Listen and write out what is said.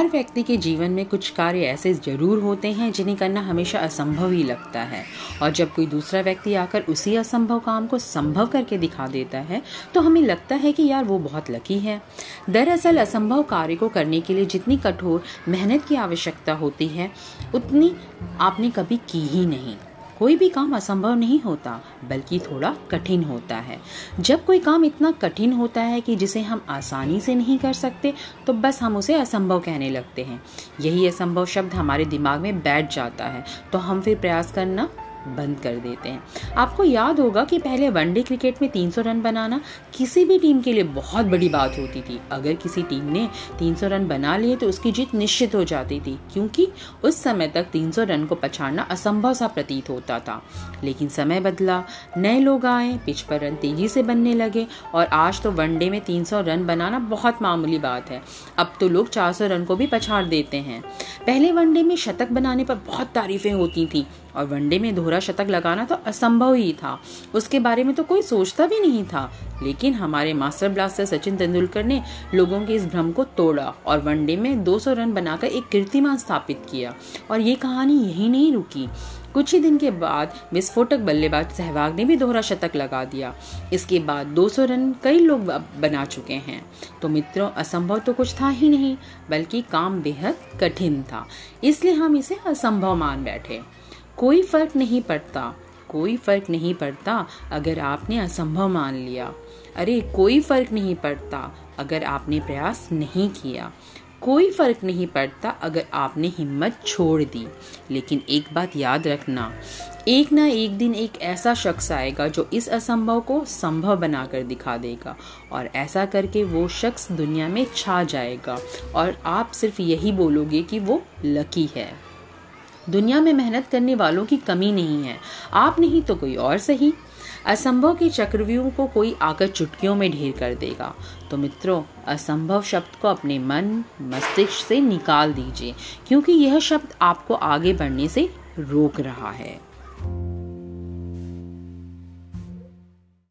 हर व्यक्ति के जीवन में कुछ कार्य ऐसे ज़रूर होते हैं जिन्हें करना हमेशा असंभव ही लगता है। और जब कोई दूसरा व्यक्ति आकर उसी असंभव काम को संभव करके दिखा देता है तो हमें लगता है कि यार वो बहुत लकी है। दरअसल असंभव कार्य को करने के लिए जितनी कठोर मेहनत की आवश्यकता होती है, उतनी आपने कभी की ही नहीं। कोई भी काम असंभव नहीं होता, बल्कि थोड़ा कठिन होता है। जब कोई काम इतना कठिन होता है कि जिसे हम आसानी से नहीं कर सकते तो बस हम उसे असंभव कहने लगते हैं। यही असंभव शब्द हमारे दिमाग में बैठ जाता है तो हम फिर प्रयास करना बंद कर देते हैं। आपको याद होगा कि पहले वनडे क्रिकेट में 300 रन बनाना किसी भी टीम के लिए बहुत बड़ी बात होती थी। अगर किसी टीम ने 300 रन बना लिए तो उसकी जीत निश्चित हो जाती थी, क्योंकि उस समय तक 300 रन को पछाड़ना असंभव सा प्रतीत होता था। लेकिन समय बदला, नए लोग आए, पिच पर रन तेज़ी से बनने लगे, और आज तो वनडे में तीन सौ रन बनाना बहुत मामूली बात है। अब तो लोग चार सौ रन को भी पछाड़ देते हैं। पहले वनडे में शतक बनाने पर बहुत तारीफें होती थी और वनडे में दोहरा शतक लगाना तो असंभव ही था। उसके बारे में तो कोई सोचता भी नहीं था। लेकिन हमारे मास्टर ब्लास्टर सचिन तेंदुलकर ने लोगों के इस भ्रम को तोड़ा और वनडे में 200 रन बनाकर एक कीर्तिमान स्थापित किया। और ये कहानी यही नहीं रुकी। कुछ ही दिन के बाद विस्फोटक बल्लेबाज सहवाग ने भी दोहरा शतक लगा दिया। इसके बाद 200 रन कई लोग बना चुके हैं। तो मित्रों, असंभव तो कुछ था ही नहीं, बल्कि काम बेहद कठिन था। इसलिए हम इसे असंभव मान बैठे। कोई फ़र्क नहीं पड़ता, कोई फ़र्क नहीं पड़ता अगर आपने असंभव मान लिया। अरे, कोई फ़र्क नहीं पड़ता अगर आपने प्रयास नहीं किया। कोई फ़र्क नहीं पड़ता अगर आपने हिम्मत छोड़ दी। लेकिन एक बात याद रखना, एक ना एक दिन एक ऐसा शख्स आएगा जो इस असंभव को संभव बनाकर दिखा देगा और ऐसा करके वो शख्स दुनिया में छा जाएगा और आप सिर्फ़ यही बोलोगे कि वो लकी है। दुनिया में मेहनत करने वालों की कमी नहीं है। आप नहीं तो कोई और सही। असंभव के चक्रव्यूह को कोई आकर चुटकियों में ढेर कर देगा। तो मित्रों, असंभव शब्द को अपने मन, मस्तिष्क से निकाल दीजिए, क्योंकि यह शब्द आपको आगे बढ़ने से रोक रहा है।